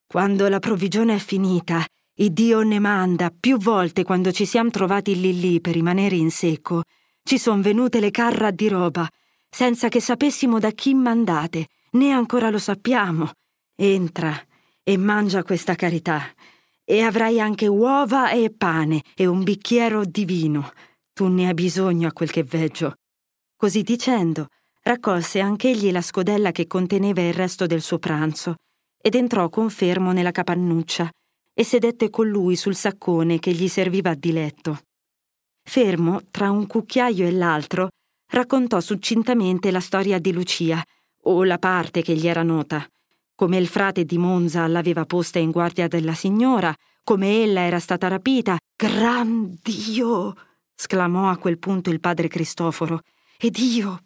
Quando la provvigione è finita, il Dio ne manda, più volte quando ci siamo trovati lì lì per rimanere in secco, ci son venute le carra di roba, senza che sapessimo da chi mandate, né ancora lo sappiamo. Entra e mangia questa carità, e avrai anche uova e pane e un bicchiero di vino. Tu ne hai bisogno a quel che veggio. Così dicendo, raccolse anch'egli la scodella che conteneva il resto del suo pranzo ed entrò con Fermo nella capannuccia e sedette con lui sul saccone che gli serviva a diletto. Fermo, tra un cucchiaio e l'altro, raccontò succintamente la storia di Lucia o la parte che gli era nota, come il frate di Monza l'aveva posta in guardia della signora, come ella era stata rapita. Gran Dio! sclamò a quel punto il padre Cristoforo. Ed io,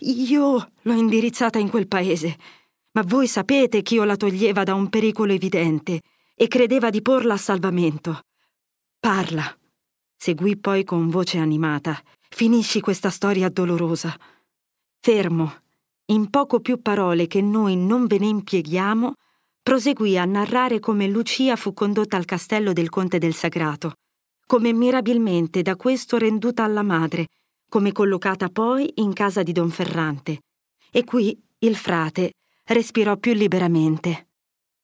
io l'ho indirizzata in quel paese. Ma voi sapete che io la toglieva da un pericolo evidente e credeva di porla a salvamento. Parla, seguì poi con voce animata. Finisci questa storia dolorosa. Fermo, in poco più parole che noi non ve ne impieghiamo, proseguì a narrare come Lucia fu condotta al castello del conte del Sagrato, come mirabilmente da questo renduta alla madre, come collocata poi in casa di Don Ferrante. E qui il frate respirò più liberamente.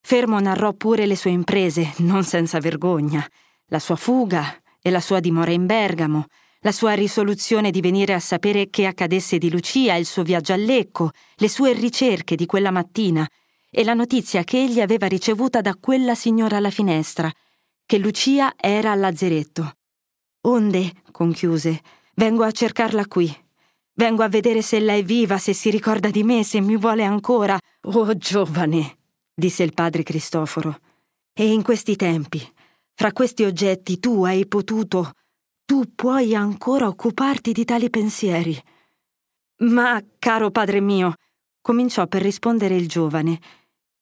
Fermo narrò pure le sue imprese, non senza vergogna, la sua fuga e la sua dimora in Bergamo, la sua risoluzione di venire a sapere che accadesse di Lucia, il suo viaggio a Lecco, le sue ricerche di quella mattina e la notizia che egli aveva ricevuta da quella signora alla finestra, che Lucia era al lazzeretto. Onde, conchiuse, vengo a cercarla qui. Vengo a vedere se ella è viva, se si ricorda di me, se mi vuole ancora. Oh giovane, disse il padre Cristoforo. E in questi tempi, fra questi oggetti, tu hai potuto, tu puoi ancora occuparti di tali pensieri. Ma, caro padre mio, cominciò per rispondere il giovane,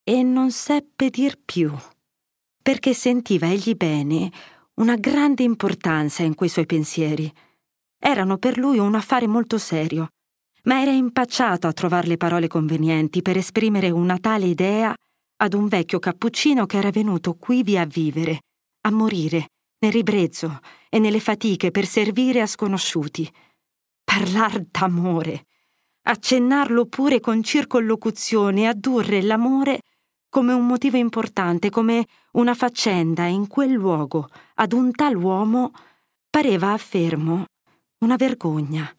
e non seppe dir più, perché sentiva egli bene una grande importanza in quei suoi pensieri. Erano per lui un affare molto serio, ma era impacciato a trovare le parole convenienti per esprimere una tale idea ad un vecchio cappuccino che era venuto quivi a vivere, a morire, nel ribrezzo e nelle fatiche per servire a sconosciuti. Parlar d'amore, accennarlo pure con circollocuzione, addurre l'amore come un motivo importante, come una faccenda in quel luogo, ad un tal uomo, pareva affermo una vergogna.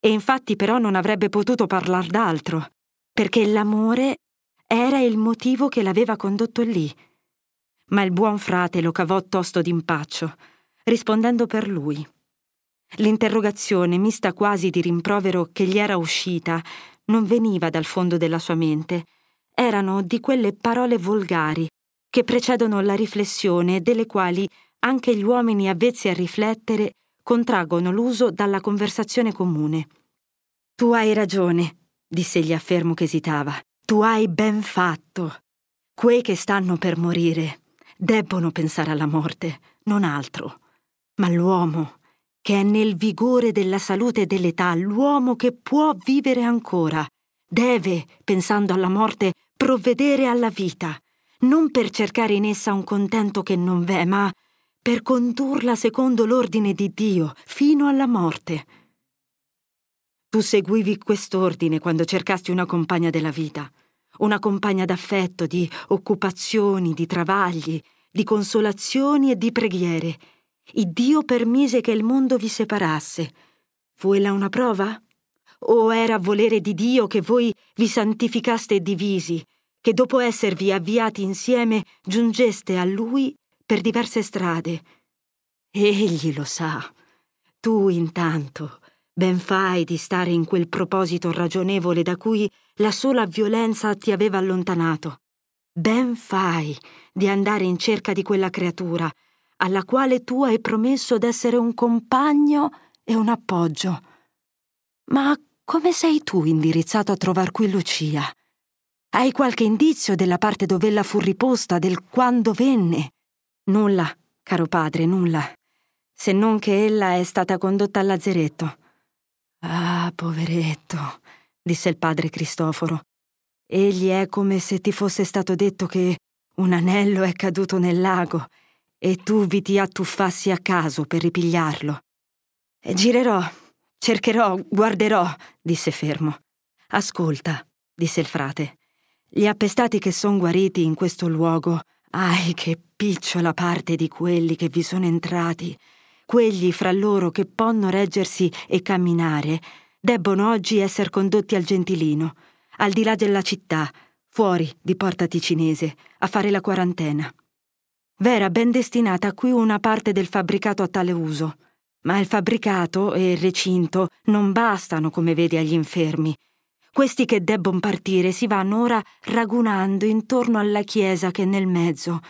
E infatti però non avrebbe potuto parlar d'altro, perché l'amore era il motivo che l'aveva condotto lì. Ma il buon frate lo cavò tosto d'impaccio, rispondendo per lui. L'interrogazione, mista quasi di rimprovero che gli era uscita, non veniva dal fondo della sua mente, erano di quelle parole volgari che precedono la riflessione delle quali anche gli uomini avvezzi a riflettere contraggono l'uso dalla conversazione comune. Tu hai ragione, disse gli affermo che esitava. Tu hai ben fatto. Quei che stanno per morire debbono pensare alla morte, non altro. Ma l'uomo, che è nel vigore della salute e dell'età, l'uomo che può vivere ancora, deve, pensando alla morte, provvedere alla vita, non per cercare in essa un contento che non v'è, ma per condurla secondo l'ordine di Dio fino alla morte. Tu seguivi quest'ordine quando cercasti una compagna della vita, una compagna d'affetto, di occupazioni, di travagli, di consolazioni e di preghiere. Il Dio permise che il mondo vi separasse. Fu ella una prova? O era volere di Dio che voi vi santificaste divisi, che dopo esservi avviati insieme giungeste a Lui per diverse strade? Egli lo sa. Tu intanto ben fai di stare in quel proposito ragionevole da cui la sola violenza ti aveva allontanato. Ben fai di andare in cerca di quella creatura, alla quale tu hai promesso d'essere un compagno e un appoggio. Ma come sei tu indirizzato a trovar qui Lucia? Hai qualche indizio della parte dove ella fu riposta, del quando venne? Nulla, caro padre, nulla. Se non che ella è stata condotta al lazzeretto. Ah, poveretto, disse il padre Cristoforo. Egli è come se ti fosse stato detto che un anello è caduto nel lago e tu vi ti attuffassi a caso per ripigliarlo. E girerò, Cercherò, guarderò, disse fermo. Ascolta, disse il frate. Gli appestati che son guariti in questo luogo, ai che picciola parte di quelli che vi sono entrati, quelli fra loro che ponno reggersi e camminare, debbono oggi essere condotti al gentilino, al di là della città, fuori di Porta Ticinese, a fare la quarantena. V'era ben destinata qui una parte del fabbricato a tale uso. Ma il fabbricato e il recinto non bastano, come vedi, agli infermi. Questi che debbon partire si vanno ora ragunando intorno alla chiesa che è nel mezzo,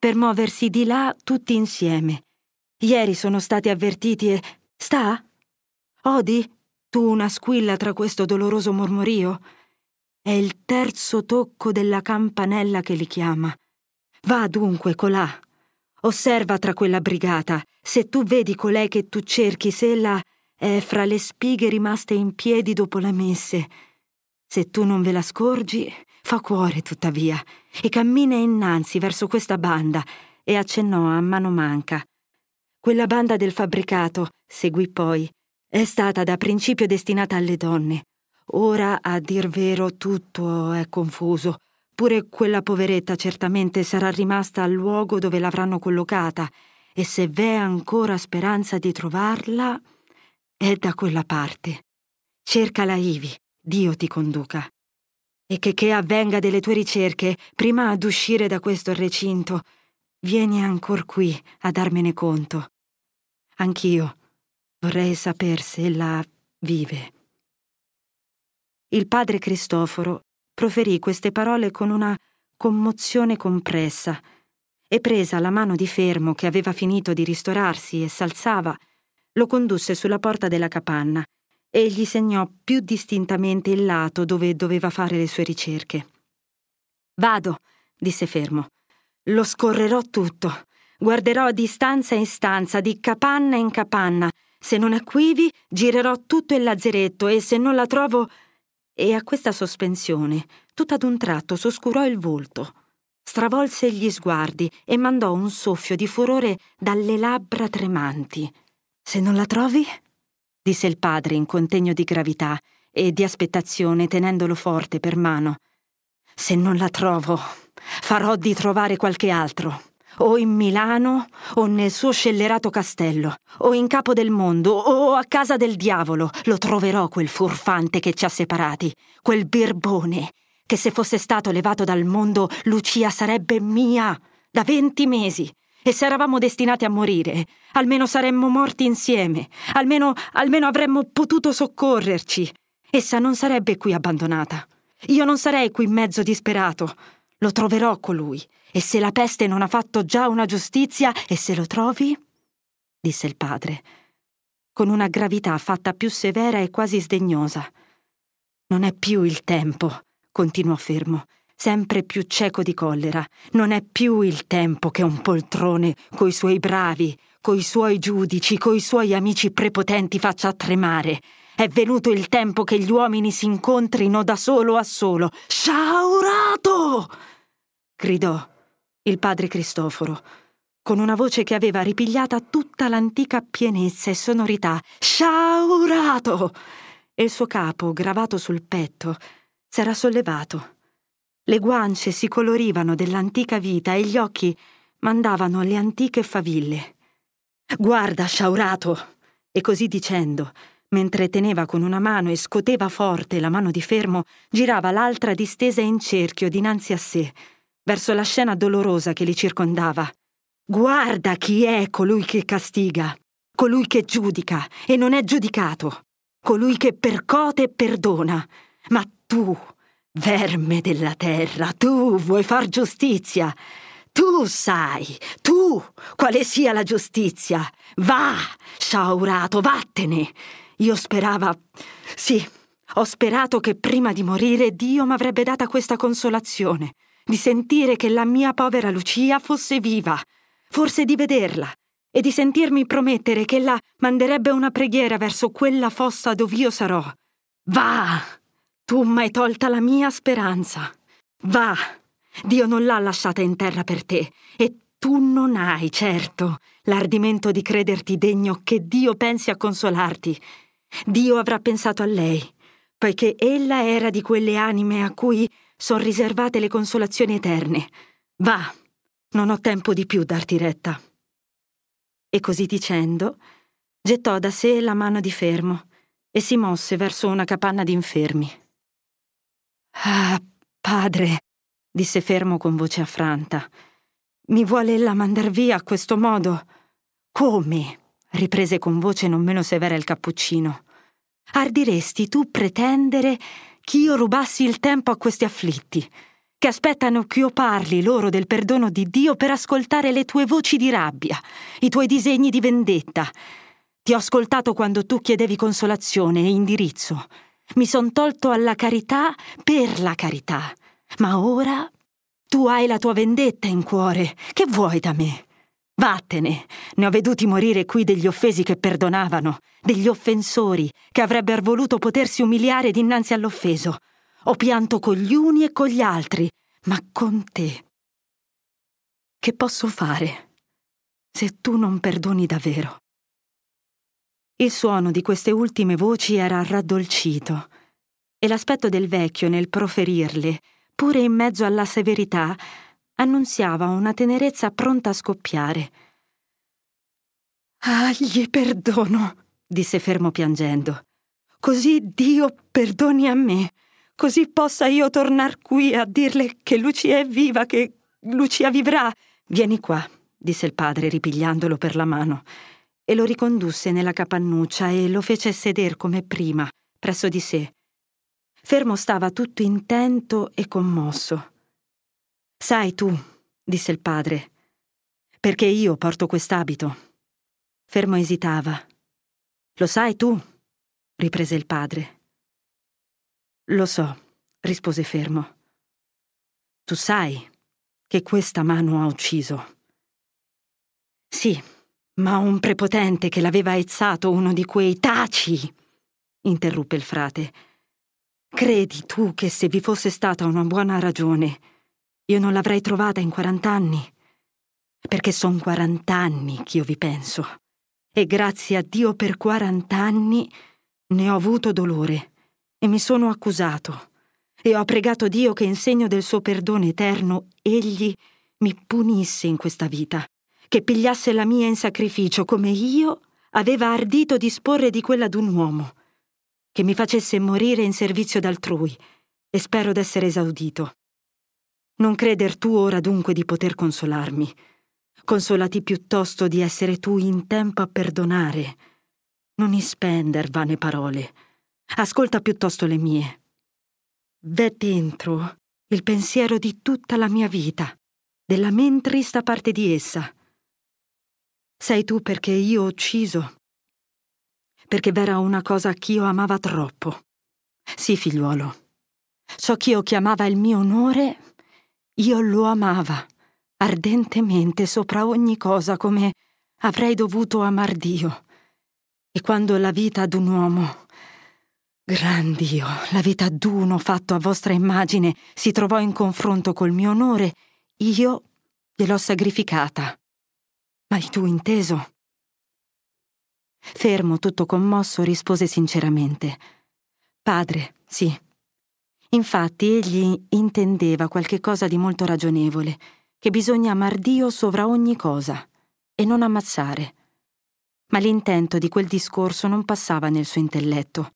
per muoversi di là tutti insieme. Ieri sono stati avvertiti e Sta? Odi? Tu una squilla tra questo doloroso mormorio? È il terzo tocco della campanella che li chiama. Va dunque colà. Osserva tra quella brigata. Se tu vedi colei che tu cerchi, se ella è fra le spighe rimaste in piedi dopo la messe. Se tu non ve la scorgi, fa cuore tuttavia, e cammina innanzi verso questa banda, e accennò a mano manca. Quella banda del fabbricato, seguì poi, è stata da principio destinata alle donne. Ora, a dir vero, tutto è confuso. Pure quella poveretta certamente sarà rimasta al luogo dove l'avranno collocata, e se v'è ancora speranza di trovarla, è da quella parte. Cercala ivi, Dio ti conduca. E che che avvenga delle tue ricerche, prima ad uscire da questo recinto, vieni ancor qui a darmene conto. Anch'io vorrei saper se ella vive. Il padre Cristoforo proferì queste parole con una commozione compressa e presa la mano di Fermo che aveva finito di ristorarsi e s'alzava, lo condusse sulla porta della capanna e gli segnò più distintamente il lato dove doveva fare le sue ricerche. Vado, disse Fermo. Lo scorrerò tutto. Guarderò di stanza in stanza, di capanna in capanna. Se non è quivi, girerò tutto il lazzeretto e se non la trovo. E a questa sospensione, tutto ad un tratto, s'oscurò il volto. Stravolse gli sguardi e mandò un soffio di furore dalle labbra tremanti. Se non la trovi? disse il padre in contegno di gravità e di aspettazione tenendolo forte per mano. Se non la trovo, farò di trovare qualche altro, o in Milano, o nel suo scellerato castello, o in capo del mondo, o a casa del diavolo. Lo troverò quel furfante che ci ha separati, quel birbone, che se fosse stato levato dal mondo, Lucia sarebbe mia da venti mesi e se eravamo destinati a morire, almeno saremmo morti insieme, almeno, almeno avremmo potuto soccorrerci. Essa non sarebbe qui abbandonata. Io non sarei qui mezzo disperato. Lo troverò colui. E se la peste non ha fatto già una giustizia, e se lo trovi? disse il padre, con una gravità fatta più severa e quasi sdegnosa. Non è più il tempo, continuò fermo, sempre più cieco di collera. Non è più il tempo che un poltrone, coi suoi bravi, coi suoi giudici, coi suoi amici prepotenti faccia tremare. È venuto il tempo che gli uomini si incontrino da solo a solo. Sciaurato! gridò il padre Cristoforo, con una voce che aveva ripigliata tutta l'antica pienezza e sonorità. Sciaurato! E il suo capo, gravato sul petto, s'era sollevato. Le guance si colorivano dell'antica vita e gli occhi mandavano le antiche faville. Guarda, sciaurato! E così dicendo, mentre teneva con una mano e scoteva forte la mano di fermo, girava l'altra distesa in cerchio dinanzi a sé, verso la scena dolorosa che li circondava. Guarda chi è colui che castiga, colui che giudica e non è giudicato, colui che percote e perdona. Ma tu, Verme della terra, tu vuoi far giustizia. Tu sai, tu, quale sia la giustizia. Va, sciaurato, vattene. Io sperava. Sì, ho sperato che prima di morire Dio m'avrebbe data questa consolazione, di sentire che la mia povera Lucia fosse viva, forse di vederla, e di sentirmi promettere che ella manderebbe una preghiera verso quella fossa dove io sarò. Va! Tu m'hai tolta la mia speranza. Va! Dio non l'ha lasciata in terra per te e tu non hai, certo, l'ardimento di crederti degno che Dio pensi a consolarti. Dio avrà pensato a lei, poiché ella era di quelle anime a cui sono riservate le consolazioni eterne. Va, non ho tempo di più darti retta. E così dicendo, gettò da sé la mano di fermo e si mosse verso una capanna d'infermi. Ah, padre, disse fermo con voce affranta. Mi vuole ella mandar via a questo modo? Come? Riprese con voce non meno severa il cappuccino. Ardiresti tu pretendere ch'io rubassi il tempo a questi afflitti, che aspettano ch'io parli loro del perdono di Dio per ascoltare le tue voci di rabbia, i tuoi disegni di vendetta, Ti ho ascoltato quando tu chiedevi consolazione e indirizzo. Mi son tolto alla carità per la carità. Ma ora tu hai la tua vendetta in cuore. Che vuoi da me? Vattene. Ne ho veduti morire qui degli offesi che perdonavano, degli offensori che avrebbero voluto potersi umiliare dinanzi all'offeso. Ho pianto con gli uni e con gli altri, ma con te. Che posso fare se tu non perdoni davvero? Il suono di queste ultime voci era raddolcito e l'aspetto del vecchio nel proferirle, pure in mezzo alla severità, annunziava una tenerezza pronta a scoppiare. Ah, gli perdono, disse fermo piangendo. Così Dio perdoni a me, così possa io tornar qui a dirle che Lucia è viva, che Lucia vivrà. Vieni qua, disse il padre ripigliandolo per la mano e lo ricondusse nella capannuccia e lo fece seder come prima, presso di sé. Fermo stava tutto intento e commosso. Sai tu, disse il padre, perché io porto quest'abito. Fermo esitava. Lo sai tu? riprese il padre. Lo so, rispose Fermo. Tu sai che questa mano ha ucciso. Sì, ma un prepotente che l'aveva aizzato uno di quei taci, interruppe il frate. Credi tu che se vi fosse stata una buona ragione, io non l'avrei trovata in quarant'anni? Perché son quarant'anni che io vi penso. E grazie a Dio per quarant'anni ne ho avuto dolore e mi sono accusato. E ho pregato Dio che in segno del suo perdono eterno egli mi punisse in questa vita che pigliasse la mia in sacrificio come io aveva ardito disporre di quella d'un uomo, che mi facesse morire in servizio d'altrui, e spero d'essere esaudito. Non creder tu ora dunque di poter consolarmi. Consolati piuttosto di essere tu in tempo a perdonare. Non ispender vane parole. Ascolta piuttosto le mie. V'è dentro il pensiero di tutta la mia vita, della men trista parte di essa, sei tu perché io ho ucciso. Perché v'era una cosa ch'io amava troppo. Sì, figliuolo. Ciò ch'io chiamava il mio onore, io lo amava ardentemente sopra ogni cosa come avrei dovuto amar Dio. E quando la vita d'un uomo, gran Dio, la vita d'uno fatto a vostra immagine si trovò in confronto col mio onore, io gliel'ho sacrificata. Hai tu inteso? Fermo, tutto commosso, rispose sinceramente. Padre, sì. Infatti egli intendeva qualche cosa di molto ragionevole, che bisogna amar Dio sovra ogni cosa e non ammazzare. Ma l'intento di quel discorso non passava nel suo intelletto.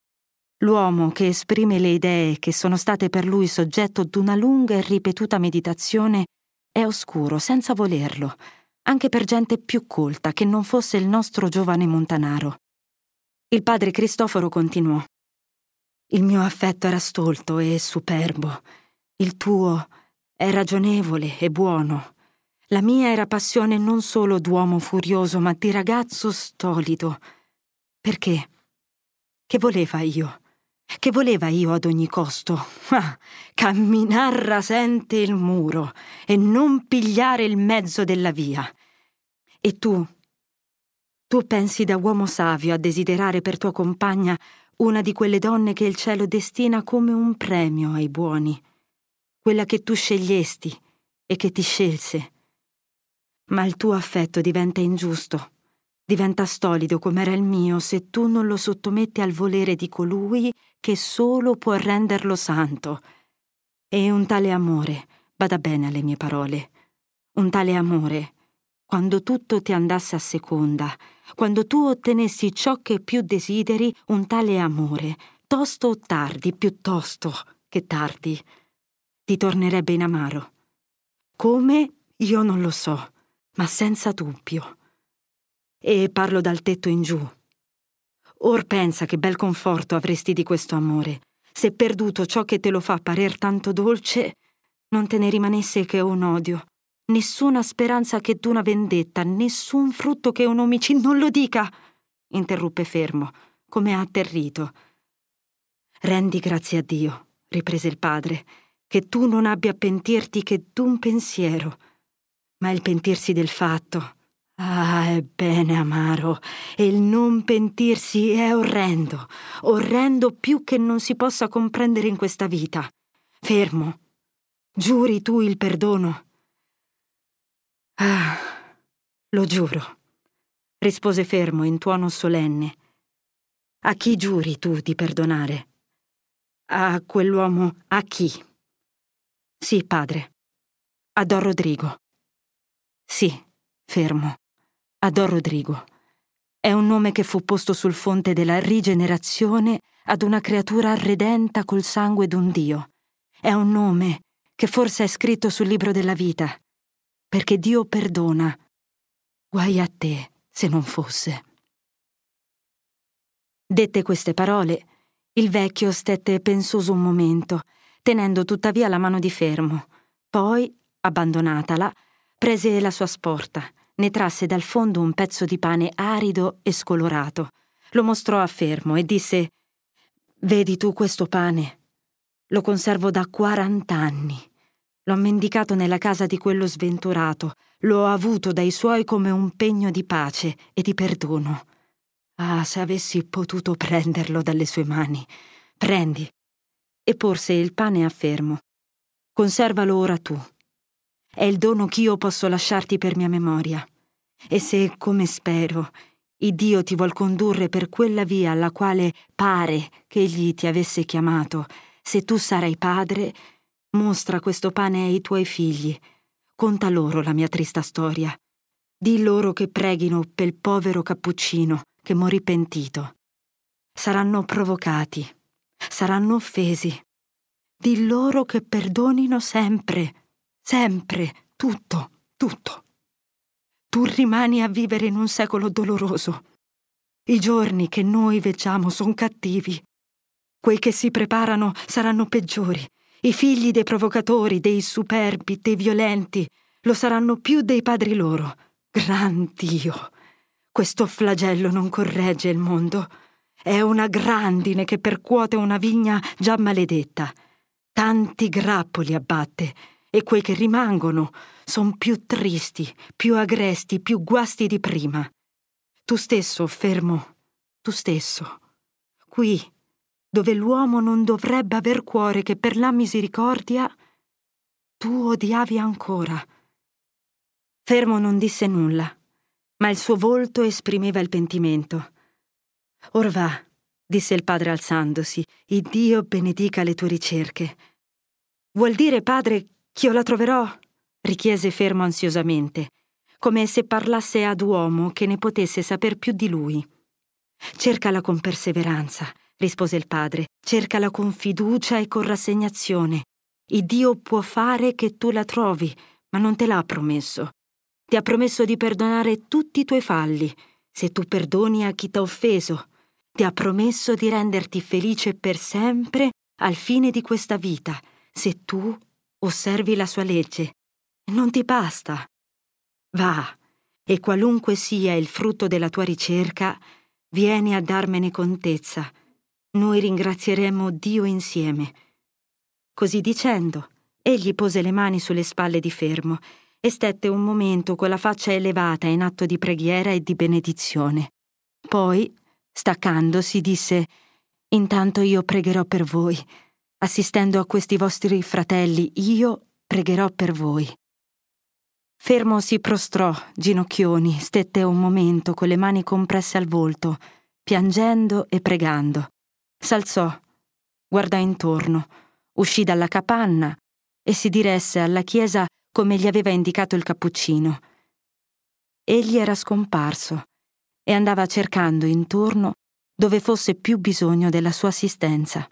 L'uomo che esprime le idee che sono state per lui soggetto d'una lunga e ripetuta meditazione è oscuro senza volerlo, anche per gente più colta che non fosse il nostro giovane Montanaro. Il padre Cristoforo continuò. Il mio affetto era stolto e superbo, il tuo è ragionevole e buono. La mia era passione non solo d'uomo furioso, ma di ragazzo stolido. Perché? Che voleva io? Che voleva io ad ogni costo? Ah, camminar rasente il muro e non pigliare il mezzo della via. E tu? Tu pensi da uomo savio a desiderare per tua compagna una di quelle donne che il cielo destina come un premio ai buoni, quella che tu scegliesti e che ti scelse. Ma il tuo affetto diventa ingiusto diventa stolido com'era il mio se tu non lo sottometti al volere di colui che solo può renderlo santo. E un tale amore, bada bene alle mie parole, un tale amore, quando tutto ti andasse a seconda, quando tu ottenessi ciò che più desideri, un tale amore, tosto o tardi, piuttosto che tardi, ti tornerebbe in amaro. Come? Io non lo so, ma senza dubbio e parlo dal tetto in giù. Or pensa che bel conforto avresti di questo amore, se perduto ciò che te lo fa parer tanto dolce, non te ne rimanesse che un odio, nessuna speranza che d'una vendetta, nessun frutto che un omicidio non lo dica. interruppe fermo, come atterrito. Rendi grazie a Dio, riprese il padre, che tu non abbia a pentirti che d'un pensiero, ma il pentirsi del fatto. Ah, è bene amaro, e il non pentirsi è orrendo, orrendo più che non si possa comprendere in questa vita. Fermo. Giuri tu il perdono? Ah, lo giuro, rispose fermo in tuono solenne. A chi giuri tu di perdonare? A quell'uomo a chi? Sì, padre. A Don Rodrigo. Sì, fermo. A Don Rodrigo. È un nome che fu posto sul fonte della rigenerazione ad una creatura redenta col sangue d'un Dio. È un nome che forse è scritto sul libro della vita, perché Dio perdona. Guai a te se non fosse. Dette queste parole, il vecchio stette pensoso un momento, tenendo tuttavia la mano di fermo. Poi, abbandonatala, prese la sua sporta, ne trasse dal fondo un pezzo di pane arido e scolorato, lo mostrò a fermo e disse Vedi tu questo pane? Lo conservo da quarant'anni. L'ho mendicato nella casa di quello sventurato, l'ho avuto dai suoi come un pegno di pace e di perdono. Ah, se avessi potuto prenderlo dalle sue mani. Prendi. E porse il pane a fermo. Conservalo ora tu. È il dono ch'io posso lasciarti per mia memoria. E se, come spero, il Dio ti vuol condurre per quella via alla quale pare che egli ti avesse chiamato, se tu sarai padre, Mostra questo pane ai tuoi figli. Conta loro la mia trista storia. Di loro che preghino pel povero cappuccino che morì pentito. Saranno provocati, saranno offesi. Di loro che perdonino sempre, sempre, tutto, tutto. Tu rimani a vivere in un secolo doloroso. I giorni che noi veggiamo sono cattivi. Quei che si preparano saranno peggiori i figli dei provocatori, dei superbi, dei violenti, lo saranno più dei padri loro. Gran Dio! Questo flagello non corregge il mondo. È una grandine che percuote una vigna già maledetta. Tanti grappoli abbatte, e quei che rimangono son più tristi, più agresti, più guasti di prima. Tu stesso, fermo, tu stesso. Qui, dove l'uomo non dovrebbe aver cuore che per la misericordia, tu odiavi ancora. Fermo non disse nulla, ma il suo volto esprimeva il pentimento. Or va, disse il padre alzandosi, il Dio benedica le tue ricerche. Vuol dire, padre, ch'io la troverò? richiese fermo ansiosamente, come se parlasse ad uomo che ne potesse saper più di lui. Cercala con perseveranza, rispose il padre, cercala con fiducia e con rassegnazione. Il Dio può fare che tu la trovi, ma non te l'ha promesso. Ti ha promesso di perdonare tutti i tuoi falli, se tu perdoni a chi t'ha offeso. Ti ha promesso di renderti felice per sempre al fine di questa vita, se tu osservi la sua legge. Non ti basta. Va, e qualunque sia il frutto della tua ricerca, vieni a darmene contezza noi ringrazieremo Dio insieme. Così dicendo, egli pose le mani sulle spalle di Fermo e stette un momento con la faccia elevata in atto di preghiera e di benedizione. Poi, staccandosi, disse Intanto io pregherò per voi. Assistendo a questi vostri fratelli, io pregherò per voi. Fermo si prostrò, ginocchioni, stette un momento con le mani compresse al volto, piangendo e pregando. S'alzò, guardò intorno, uscì dalla capanna e si diresse alla chiesa come gli aveva indicato il cappuccino. Egli era scomparso e andava cercando intorno dove fosse più bisogno della sua assistenza.